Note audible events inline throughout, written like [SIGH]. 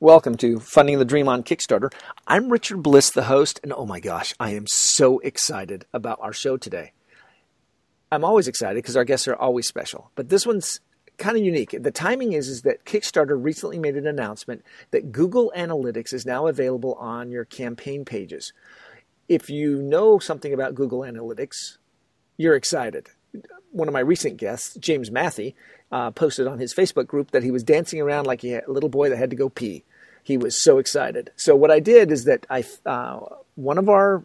Welcome to Funding the Dream on Kickstarter. I'm Richard Bliss, the host, and oh my gosh, I am so excited about our show today. I'm always excited because our guests are always special, but this one's kind of unique. The timing is is that Kickstarter recently made an announcement that Google Analytics is now available on your campaign pages. If you know something about Google Analytics, you're excited. One of my recent guests, James Mathe, uh, posted on his Facebook group that he was dancing around like a little boy that had to go pee. He was so excited. So what I did is that I uh, one of our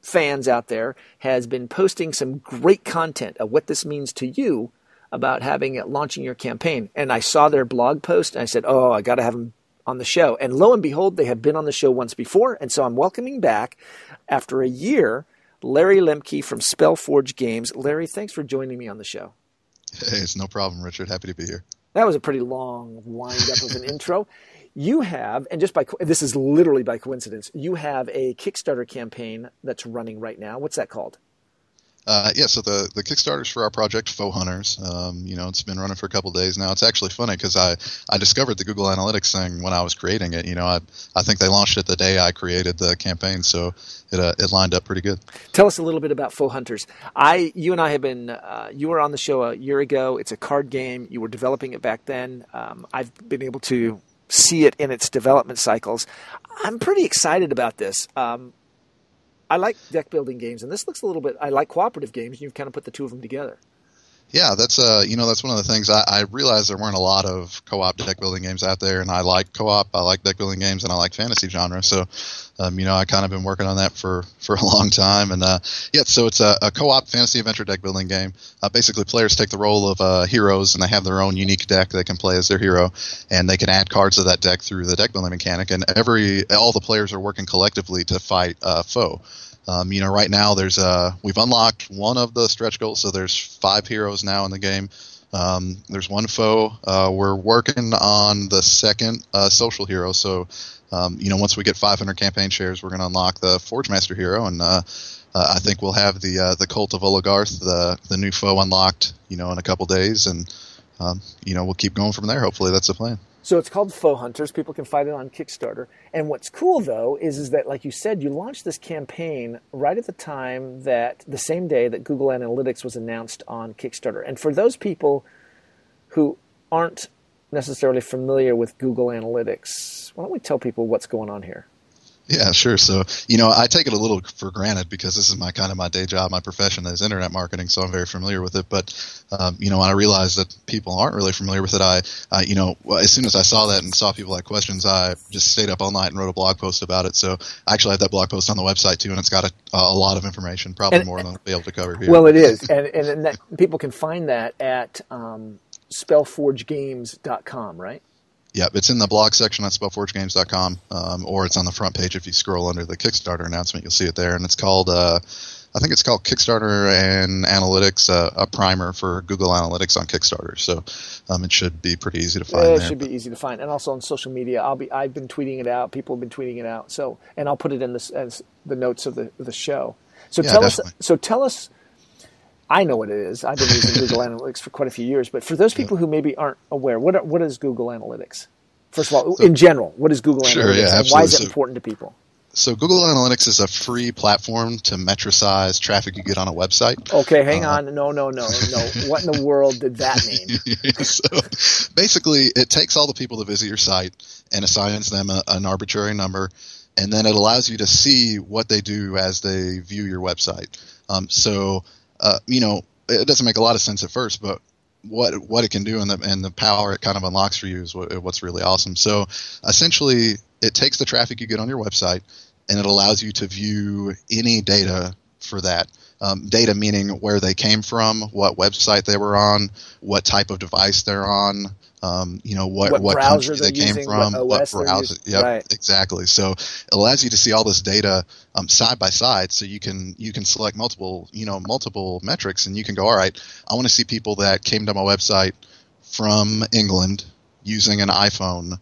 fans out there has been posting some great content of what this means to you about having it launching your campaign. And I saw their blog post and I said, "Oh, I got to have them on the show." And lo and behold, they have been on the show once before, and so I'm welcoming back after a year Larry Lemke from Spellforge Games. Larry, thanks for joining me on the show. Hey, it's no problem, Richard. Happy to be here. That was a pretty long wind up of an intro. [LAUGHS] You have, and just by this is literally by coincidence, you have a Kickstarter campaign that's running right now. What's that called? Uh, yeah, so the the Kickstarter's for our project Foe Hunters. Um, you know, it's been running for a couple days now. It's actually funny because I I discovered the Google Analytics thing when I was creating it. You know, I I think they launched it the day I created the campaign, so it uh, it lined up pretty good. Tell us a little bit about Foe Hunters. I you and I have been uh, you were on the show a year ago. It's a card game. You were developing it back then. Um, I've been able to see it in its development cycles. I'm pretty excited about this. Um, I like deck building games, and this looks a little bit. I like cooperative games. and You've kind of put the two of them together. Yeah, that's uh, you know, that's one of the things I, I realized there weren't a lot of co-op deck building games out there, and I like co-op, I like deck building games, and I like fantasy genre. So, um, you know, I kind of been working on that for for a [LAUGHS] long time, and uh, yeah, so it's a, a co-op fantasy adventure deck building game. Uh, basically, players take the role of uh, heroes, and they have their own unique deck they can play as their hero, and they can add cards to that deck through the deck building mechanic, and every all the players are working collectively to fight a foe. Um, you know, right now there's uh, we've unlocked one of the stretch goals, so there's five heroes now in the game. Um, there's one foe. Uh, we're working on the second uh, social hero. So, um, you know, once we get 500 campaign shares, we're going to unlock the Forge Master hero, and uh, uh, I think we'll have the uh, the Cult of Oligarth, the the new foe, unlocked. You know, in a couple days, and um, you know, we'll keep going from there. Hopefully, that's the plan. So it's called Foe Hunters. People can find it on Kickstarter. And what's cool though is is that, like you said, you launched this campaign right at the time that the same day that Google Analytics was announced on Kickstarter. And for those people who aren't necessarily familiar with Google Analytics, why don't we tell people what's going on here? Yeah, sure. So, you know, I take it a little for granted because this is my kind of my day job, my profession is internet marketing, so I'm very familiar with it. But, um, you know, when I realized that people aren't really familiar with it, I, I, you know, as soon as I saw that and saw people had questions, I just stayed up all night and wrote a blog post about it. So I actually have that blog post on the website too, and it's got a, a lot of information, probably and, more than I'll be able to cover here. Well, it is, and and, and that, people can find that at um, spellforgegames.com, right? Yep, it's in the blog section at spellforgegames.com, um, or it's on the front page if you scroll under the Kickstarter announcement. You'll see it there, and it's called, uh, I think it's called Kickstarter and Analytics, uh, a primer for Google Analytics on Kickstarter. So um, it should be pretty easy to find. Yeah, it there. should be easy to find, and also on social media. I'll be, I've been tweeting it out. People have been tweeting it out. So, and I'll put it in this as the notes of the the show. So yeah, tell definitely. us. So tell us I know what it is. I've been using Google [LAUGHS] Analytics for quite a few years. But for those people who maybe aren't aware, what are, what is Google Analytics? First of all, so, in general, what is Google sure, Analytics? Yeah, and why is it important to people? So Google Analytics is a free platform to metricize traffic you get on a website. Okay, hang uh, on. No, no, no, no. what in the world did that [LAUGHS] mean? so basically, it takes all the people that visit your site and assigns them a, an arbitrary number, and then it allows you to see what they do as they view your website. Um, so, uh, you know, it doesn't make a lot of sense at first, but what what it can do and the and the power it kind of unlocks for you is what, what's really awesome. So essentially, it takes the traffic you get on your website and it allows you to view any data for that. Um, data meaning where they came from, what website they were on, what type of device they're on, um, you know what what, what country they came using, from, what, what browser. Yeah, right. exactly. So it allows you to see all this data um, side by side, so you can you can select multiple you know multiple metrics, and you can go, all right, I want to see people that came to my website from England using an iPhone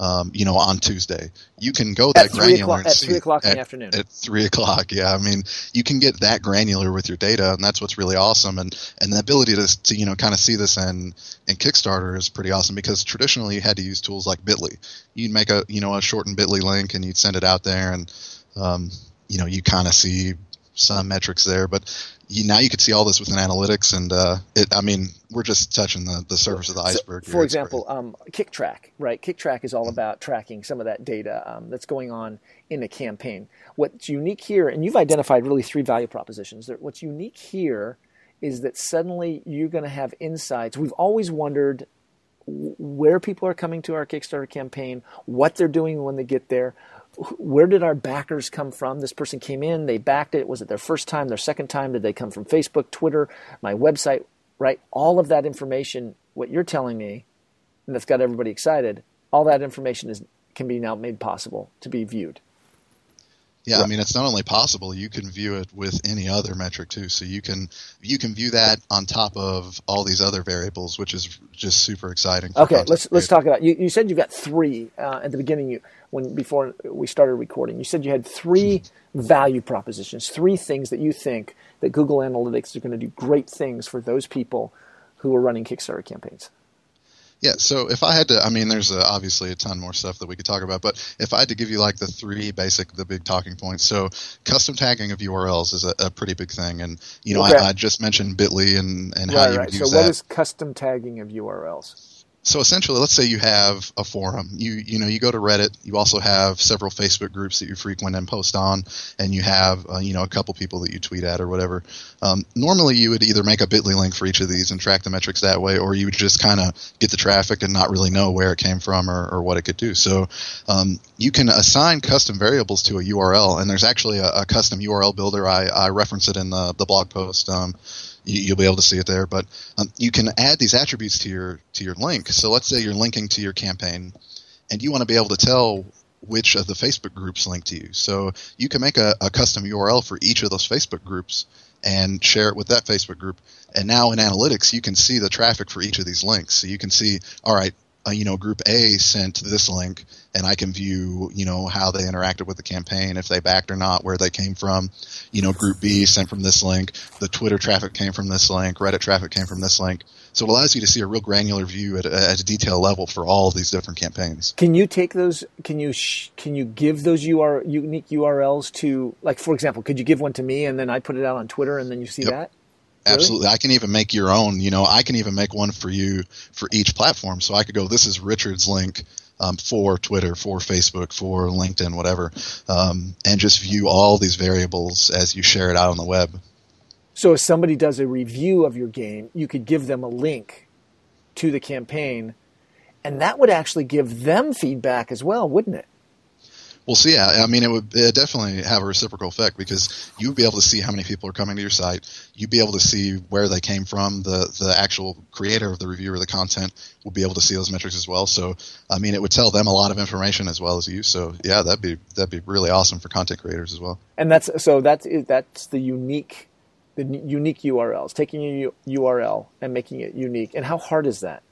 um, you know, on Tuesday. You can go that at granular at three o'clock in the afternoon. At three o'clock, yeah. I mean, you can get that granular with your data, and that's what's really awesome. And and the ability to, to you know kind of see this in in Kickstarter is pretty awesome because traditionally you had to use tools like Bitly. You'd make a you know a shortened Bitly link and you'd send it out there, and um, you know you kind of see some metrics there, but you, now you can see all this within analytics, and uh, it. I mean, we're just touching the, the surface of the iceberg. So, for example, um, Kicktraq, right? Kicktraq is all about tracking some of that data um, that's going on in a campaign. What's unique here, and you've identified really three value propositions. What's unique here is that suddenly you're going to have insights. We've always wondered where people are coming to our Kickstarter campaign, what they're doing when they get there, where did our backers come from? This person came in, they backed it. Was it their first time, their second time? Did they come from Facebook, Twitter, my website? Right? All of that information, what you're telling me, and that's got everybody excited, all that information is can be now made possible to be viewed. Yeah, I mean it's not only possible, you can view it with any other metric too. So you can you can view that on top of all these other variables, which is just super exciting. Okay, let's let's talk about you. You said you've got three uh, at the beginning. You when before we started recording, you said you had three value propositions, three things that you think that Google Analytics are going to do great things for those people who are running Kickstarter campaigns. Yeah, so if I had to, I mean, there's a, obviously a ton more stuff that we could talk about, but if I had to give you like the three basic, the big talking points, so custom tagging of URLs is a, a pretty big thing, and you know, okay. I, I, just mentioned Bitly and and right, how you right. use so that. what is custom tagging of URLs? So essentially, let's say you have a forum. You you know you go to Reddit. You also have several Facebook groups that you frequent and post on, and you have uh, you know a couple people that you tweet at or whatever. Um, normally, you would either make a Bitly link for each of these and track the metrics that way, or you would just kind of get the traffic and not really know where it came from or, or what it could do. So um, you can assign custom variables to a URL, and there's actually a, a custom URL builder. I, I reference it in the the blog post. Um, you, will be able to see it there. But um, you can add these attributes to your to your link. So let's say you're linking to your campaign, and you want to be able to tell which of the Facebook groups link to you. So you can make a, a custom URL for each of those Facebook groups and share it with that Facebook group. And now in analytics, you can see the traffic for each of these links. So you can see, all right, uh, you know, group A sent this link, and I can view, you know, how they interacted with the campaign, if they backed or not, where they came from. You know, group B sent from this link, the Twitter traffic came from this link, Reddit traffic came from this link. So it allows you to see a real granular view at a, at a detail level for all of these different campaigns. Can you take those? Can you sh- can you give those UR unique URLs to, like, for example, could you give one to me and then I put it out on Twitter and then you see yep. that? Absolutely. I can even make your own. You know, I can even make one for you for each platform. So I could go, this is Richard's link um, for Twitter, for Facebook, for LinkedIn, whatever, um, and just view all these variables as you share it out on the web. So if somebody does a review of your game, you could give them a link to the campaign, and that would actually give them feedback as well, wouldn't it? Well, see, yeah, I mean, it would definitely have a reciprocal effect because you'd be able to see how many people are coming to your site. You'd be able to see where they came from. The the actual creator of the review or the content will be able to see those metrics as well. So, I mean, it would tell them a lot of information as well as you. So, yeah, that'd be that'd be really awesome for content creators as well. And that's so that's that's the unique the unique URLs, taking a URL and making it unique. And how hard is that?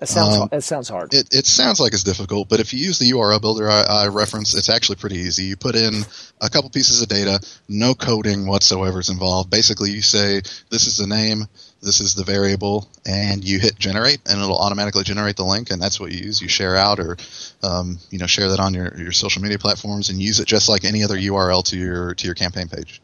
It sounds um, it sounds hard. It, it sounds like it's difficult, but if you use the URL builder I, I reference, it's actually pretty easy. You put in a couple pieces of data, no coding whatsoever is involved. Basically, you say this is the name, this is the variable, and you hit generate, and it'll automatically generate the link, and that's what you use. You share out or um, you know share that on your, your social media platforms, and use it just like any other URL to your to your campaign page.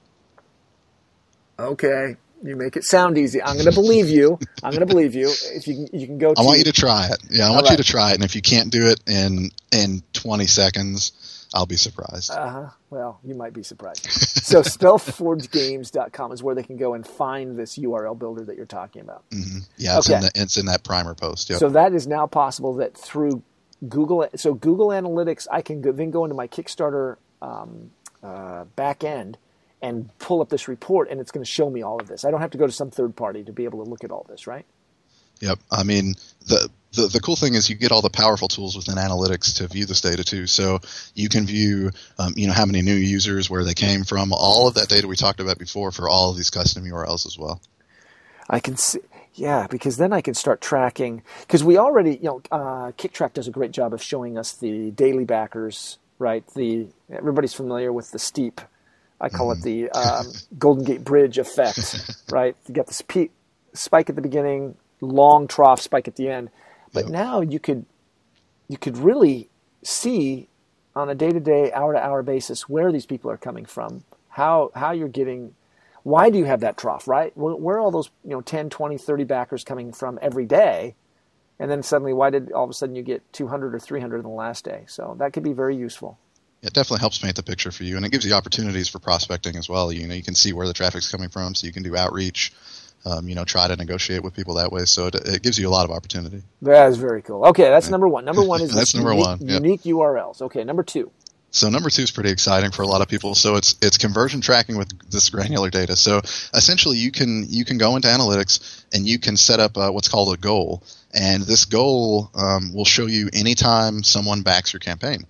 Okay, you make it sound easy. I'm going to believe you. I'm going to believe you. If you you can go. I want you to try it. Yeah, I want right. you to try it. And if you can't do it in in 20 seconds, I'll be surprised. Uh huh. Well, you might be surprised. so [LAUGHS] spellforgegames.com is where they can go and find this URL builder that you're talking about. Mm-hmm. Yeah, it's, okay. in the, it's in that primer post. Yep. So that is now possible that through Google. So Google Analytics, I can go, then go into my Kickstarter um, uh, back end and pull up this report and it's going to show me all of this. I don't have to go to some third party to be able to look at all this, right? Yep. I mean, the, the, the cool thing is you get all the powerful tools within analytics to view this data too. So you can view, um, you know, how many new users, where they came from, all of that data we talked about before for all of these custom URLs as well. I can see Yeah, because then I can start tracking. Because we already, you know, uh, Kicktraq does a great job of showing us the daily backers, right? The everybody's familiar with the steep. I call mm. it the um, Golden Gate Bridge effect, [LAUGHS] right? You got this pe- spike at the beginning, long trough spike at the end, but yep. now you could you could really see on a day to day, hour to hour basis where these people are coming from, how how you're getting why do you have that trough, right? Where are all those, you know, 10, 20, 30 backers coming from every day? And then suddenly, why did all of a sudden you get 200 or 300 in the last day? So that could be very useful. It definitely helps paint the picture for you, and it gives you opportunities for prospecting as well. You know, you can see where the traffic's coming from, so you can do outreach. Um, you know, try to negotiate with people that way. So it, it, gives you a lot of opportunity. That is very cool. Okay, that's number one. Number one [LAUGHS] is that's number unique, one. Yep. Unique URLs. Okay, number two. So number two is pretty exciting for a lot of people. So it's it's conversion tracking with this granular data. So essentially, you can you can go into analytics and you can set up uh, what's called a goal, and this goal um, will show you anytime someone backs your campaign.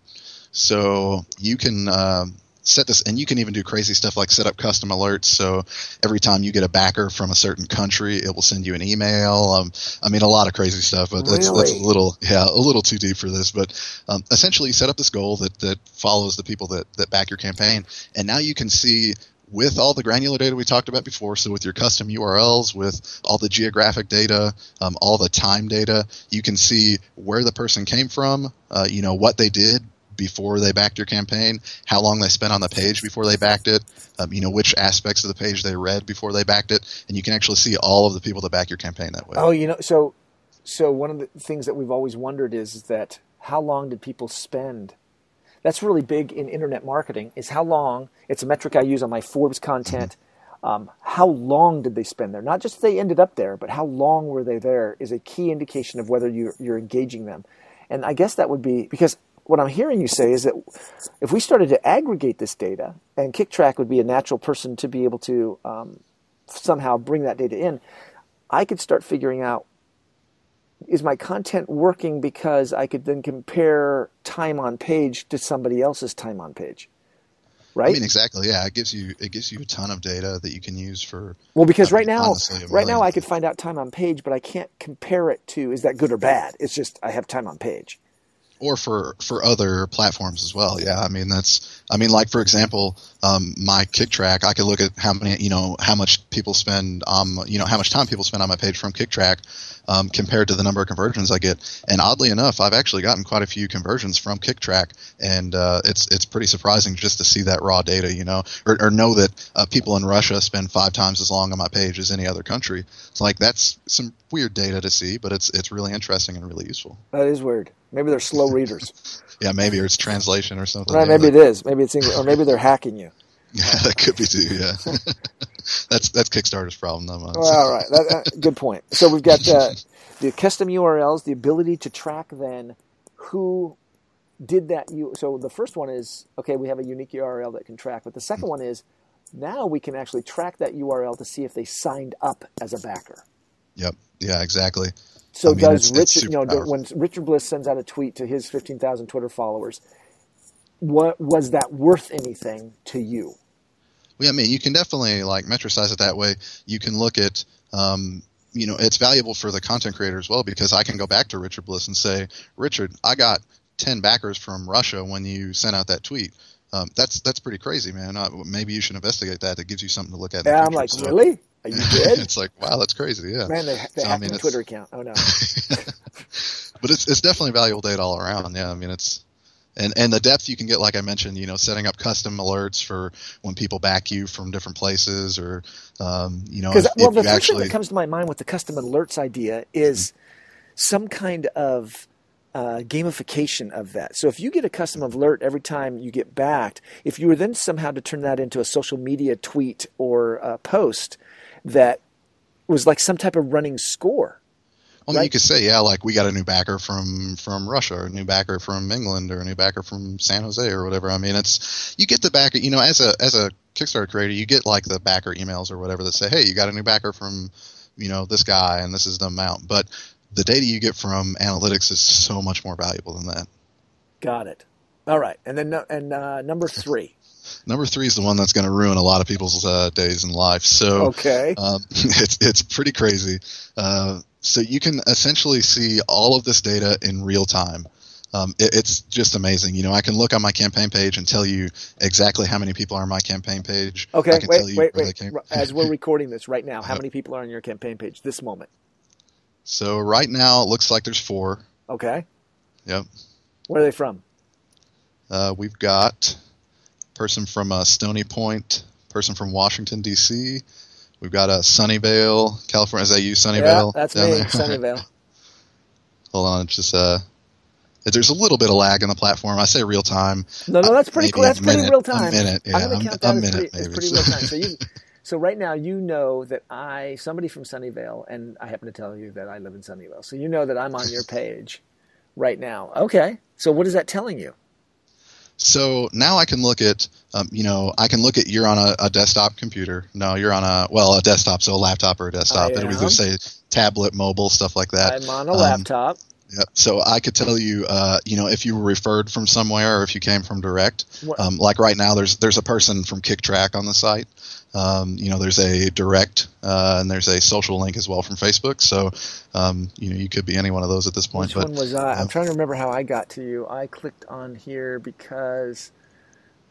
So you can uh, set this, and you can even do crazy stuff like set up custom alerts. So every time you get a backer from a certain country, it will send you an email. Um, I mean, a lot of crazy stuff, but really? that's, that's a little, yeah, a little too deep for this. But um, essentially, you set up this goal that that follows the people that that back your campaign, and now you can see with all the granular data we talked about before, so with your custom URLs, with all the geographic data, um, all the time data, you can see where the person came from, uh, you know, what they did, before they backed your campaign, how long they spent on the page before they backed it, um, you know, which aspects of the page they read before they backed it, and you can actually see all of the people that back your campaign that way. Oh, you know, so so one of the things that we've always wondered is that how long did people spend? That's really big in internet marketing. Is how long? It's a metric I use on my Forbes content. Mm-hmm. Um, how long did they spend there? Not just they ended up there, but how long were they there is a key indication of whether you're, you're engaging them. And I guess that would be because what I'm hearing you say is that if we started to aggregate this data, and Kicktraq would be a natural person to be able to um, somehow bring that data in, I could start figuring out is my content working because I could then compare time on page to somebody else's time on page. Right? I mean, exactly. Yeah, it gives you it gives you a ton of data that you can use for. Well, because right now, right now, I could find out time on page, but I can't compare it to is that good or bad. It's just I have time on page or for for other platforms as well. Yeah, I mean that's I mean like for example, um, my Kicktraq, I could look at how many you know how much people spend um you know how much time people spend on my page from Kicktraq um, compared to the number of conversions I get. And oddly enough, I've actually gotten quite a few conversions from Kicktraq, and uh, it's it's pretty surprising just to see that raw data, you know, or, or know that uh, people in Russia spend five times as long on my page as any other country. It's like that's some weird data to see, but it's it's really interesting and really useful. That is weird. Maybe they're slow readers. yeah, maybe or it's translation or something. Right, maybe it is. Maybe it's English, or maybe they're hacking you. [LAUGHS] Yeah, that could be too. Yeah, [LAUGHS] that's that's Kickstarter's problem, though. Well, all right, that, uh, good point. So we've got uh, the custom URLs, the ability to track then who did that. You so the first one is okay. We have a unique URL that can track, but the second one is now we can actually track that URL to see if they signed up as a backer. Yep. Yeah. Exactly. So I mean, does Richard, you know, powerful. when Richard Bliss sends out a tweet to his 15,000 Twitter followers, what was that worth anything to you? Well, I mean, you can definitely like metricize it that way. You can look at, um, you know, it's valuable for the content creator as well because I can go back to Richard Bliss and say, Richard, I got 10 backers from Russia when you sent out that tweet. Um, that's that's pretty crazy, man. Uh, maybe you should investigate that. It gives you something to look at. yeah, I'm like, so, really? Are you [LAUGHS] it's like, wow, that's crazy. Yeah, man, they, they so, hacked I mean, my Twitter account. Oh no. [LAUGHS] but it's it's definitely valuable data all around. Yeah, I mean, it's and and the depth you can get, like I mentioned, you know, setting up custom alerts for when people back you from different places, or um, you know, because well, the first actually... thing that comes to my mind with the custom alerts idea is mm-hmm. some kind of uh, gamification of that. So if you get a custom alert every time you get backed, if you were then somehow to turn that into a social media tweet or a post that was like some type of running score. Well, right? you could say, yeah, like we got a new backer from from Russia, or a new backer from England, or a new backer from San Jose, or whatever. I mean, it's you get the backer. You know, as a as a Kickstarter creator, you get like the backer emails or whatever that say, hey, you got a new backer from you know this guy, and this is the amount. But the data you get from analytics is so much more valuable than that. Got it. All right, and then and uh, number three. Number three is the one that's going to ruin a lot of people's uh, days in life. So okay, um, [LAUGHS] it's it's pretty crazy. Uh, so you can essentially see all of this data in real time. Um, it, it's just amazing. You know, I can look on my campaign page and tell you exactly how many people are on my campaign page. Okay, wait, wait, wait. As we're [LAUGHS] recording this right now, how yep. many people are on your campaign page this moment? So right now it looks like there's four. Okay. Yep. Where are they from? Uh, we've got person from uh, Stony Point, person from Washington D.C. We've got a uh, Sunnyvale, California. Is that you, Sunnyvale? Yeah, that's me, there? [LAUGHS] Sunnyvale. Hold on, it's just uh, there's a little bit of lag in the platform. I say real time. No, no, that's pretty. Cool. That's minute, pretty real time. A minute, yeah, I'm gonna count that a minute, pretty, maybe. pretty real time. So you, so right now you know that I, somebody from Sunnyvale, and I happen to tell you that I live in Sunnyvale. So you know that I'm on your [LAUGHS] page right now. Okay. So what is that telling you? So now I can look at, um, you know, I can look at you're on a, a, desktop computer. No, you're on a well, a desktop, so a laptop or a desktop. It'll either say tablet, mobile, stuff like that. I'm on a um, laptop. Yeah. So I could tell you, uh, you know, if you were referred from somewhere or if you came from direct. Um, like right now, there's there's a person from Kicktraq on the site. Um, you know, there's a direct uh, and there's a social link as well from Facebook. So, um, you know, you could be any one of those at this point. Which but, one was I? I'm trying to remember how I got to you. I clicked on here because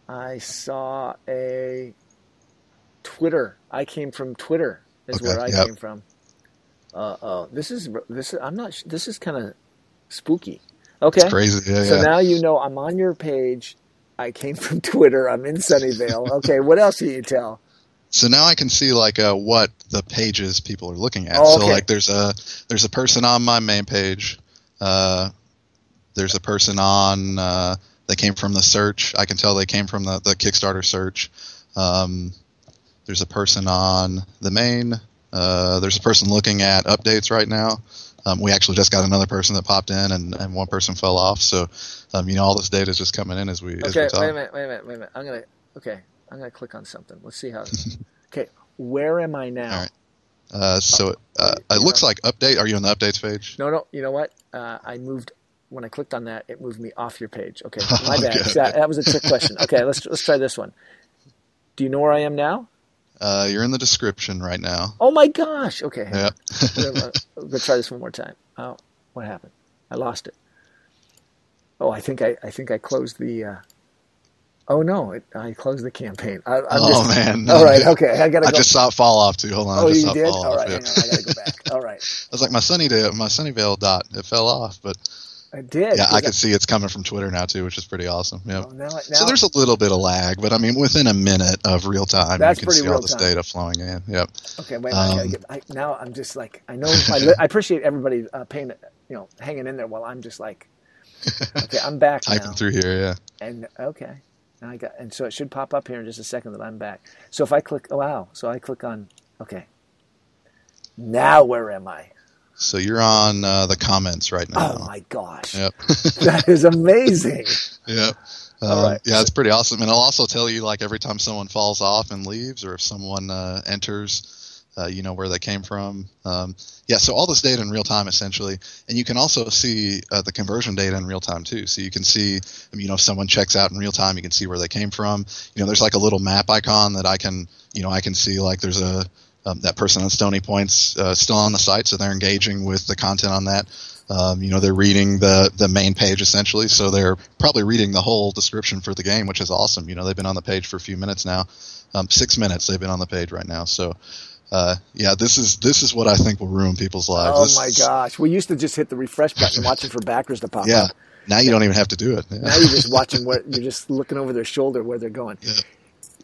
I saw a Twitter. I came from Twitter. Is okay, where I yep. came from. Uh oh, this is this is. I'm not. This is kind of spooky. Okay, it's crazy. Yeah, so yeah. now you know I'm on your page. I came from [LAUGHS] Twitter. I'm in Sunnyvale. Okay, what else do you tell? So now I can see like uh, what the pages people are looking at. Oh, okay. So like there's a there's a person on my main page. Uh, there's a person on uh, they came from the search. I can tell they came from the, the Kickstarter search. Um, there's a person on the main. Uh, there's a person looking at updates right now. Um, we actually just got another person that popped in, and, and one person fell off. So, um, you know, all this data is just coming in as we. Okay, as we talk. wait a minute, wait a minute, wait a minute. I'm gonna. Okay, I'm gonna click on something. Let's see how. [LAUGHS] okay, where am I now? All right. Uh, so uh, it looks like update. Are you on the updates page? No, no. You know what? Uh, I moved when I clicked on that. It moved me off your page. Okay, [LAUGHS] my bad. okay. That, that was a trick question. Okay, let's let's try this one. Do you know where I am now? Uh, you're in the description right now. Oh my gosh! Okay, hang Yeah. Uh, Let's try this one more time. Oh, what happened? I lost it. Oh, I think I I think I closed the. Uh, oh no! It, I closed the campaign. I, I'm oh just, man. [LAUGHS] All right. Okay. I gotta I just saw it fall off too. Hold on. oh, I just you saw did. fall All off, right. yeah. Hang on. I gotta go back. All right. [LAUGHS] I was like my sunny day, my Sunnyvale dot. It fell off, but I did. yeah, I 'cause can see it's coming from Twitter now too, which is pretty awesome. Yeah. Oh, now, now, So there's a little bit of lag, but I mean, within a minute of real time, you can see all this time. data flowing in. Yep. Okay, wait. I Um, get, I, now I'm just like I know I, [LAUGHS] I appreciate everybody uh, paying, you know, hanging in there while I'm just like, okay, I'm back Typing now, through here, yeah. and okay, and I got, and so it should pop up here in just a second that I'm back. So if I click, oh wow, so I click on, okay, now where am I? So you're on uh, the comments right now. Oh my gosh, Yep. [LAUGHS] [LAUGHS] that is amazing. Yep. Right. Yeah, it's pretty awesome, and I'll also tell you like every time someone falls off and leaves, or if someone uh, enters, uh, you know where they came from. Um, yeah, so all this data in real time essentially, and you can also see uh, the conversion data in real time too. So you can see, um, you know, if someone checks out in real time, you can see where they came from. You know, there's like a little map icon that I can, you know, I can see like there's a um, that person on Stony Point's uh, still on the site, so they're engaging with the content on that. Um, you know, they're reading the the main page essentially, so they're probably reading the whole description for the game, which is awesome. You know, they've been on the page for a few minutes now, um, six minutes they've been on the page right now. So, uh, yeah, this is this is what I think will ruin people's lives. Oh This my is- gosh, we used to just hit the refresh button, watching for backers to pop Yeah, up. now you don't even have to do it. Yeah. Now you're just watching what you're just looking over their shoulder where they're going. Yeah.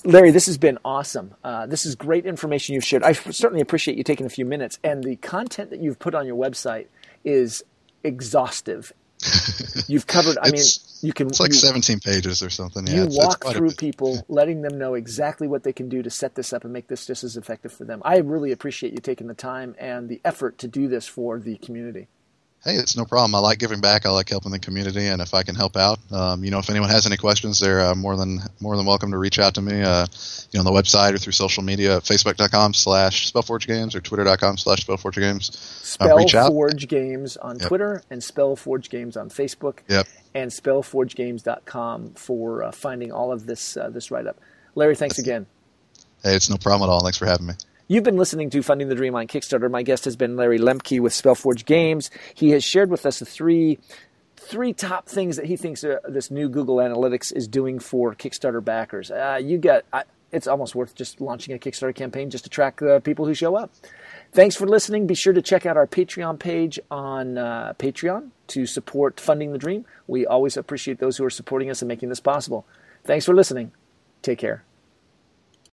Larry, this has been awesome. Uh, this is great information you've shared. I certainly appreciate you taking a few minutes, and the content that you've put on your website is exhaustive. [LAUGHS] You've covered. I mean, you can It's like you, 17 pages or something. Yeah, you it's, it's walk a through people, [LAUGHS] letting them know exactly what they can do to set this up and make this just as effective for them. I really appreciate you taking the time and the effort to do this for the community. Hey, it's no problem. I like giving back. I like helping the community, and if I can help out, um, you know, if anyone has any questions, they're uh, more than more than welcome to reach out to me. Uh, you know, on the website or through social media, Facebook.com/slash Spellforge Games or Twitter.com/slash Spellforge Games. Spellforge Games on yep. Twitter and Spellforge Games on Facebook. Yep. And SpellforgeGames.com for uh, finding all of this uh, this write up. Larry, thanks again. Hey, it's no problem at all. Thanks for having me. You've been listening to Funding the Dream on Kickstarter. My guest has been Larry Lemke with Spellforge Games. He has shared with us the three three top things that he thinks uh, this new Google Analytics is doing for Kickstarter backers. Uh, you get it's almost worth just launching a Kickstarter campaign just to track the people who show up. Thanks for listening. Be sure to check out our Patreon page on uh, Patreon to support Funding the Dream. We always appreciate those who are supporting us and making this possible. Thanks for listening. Take care.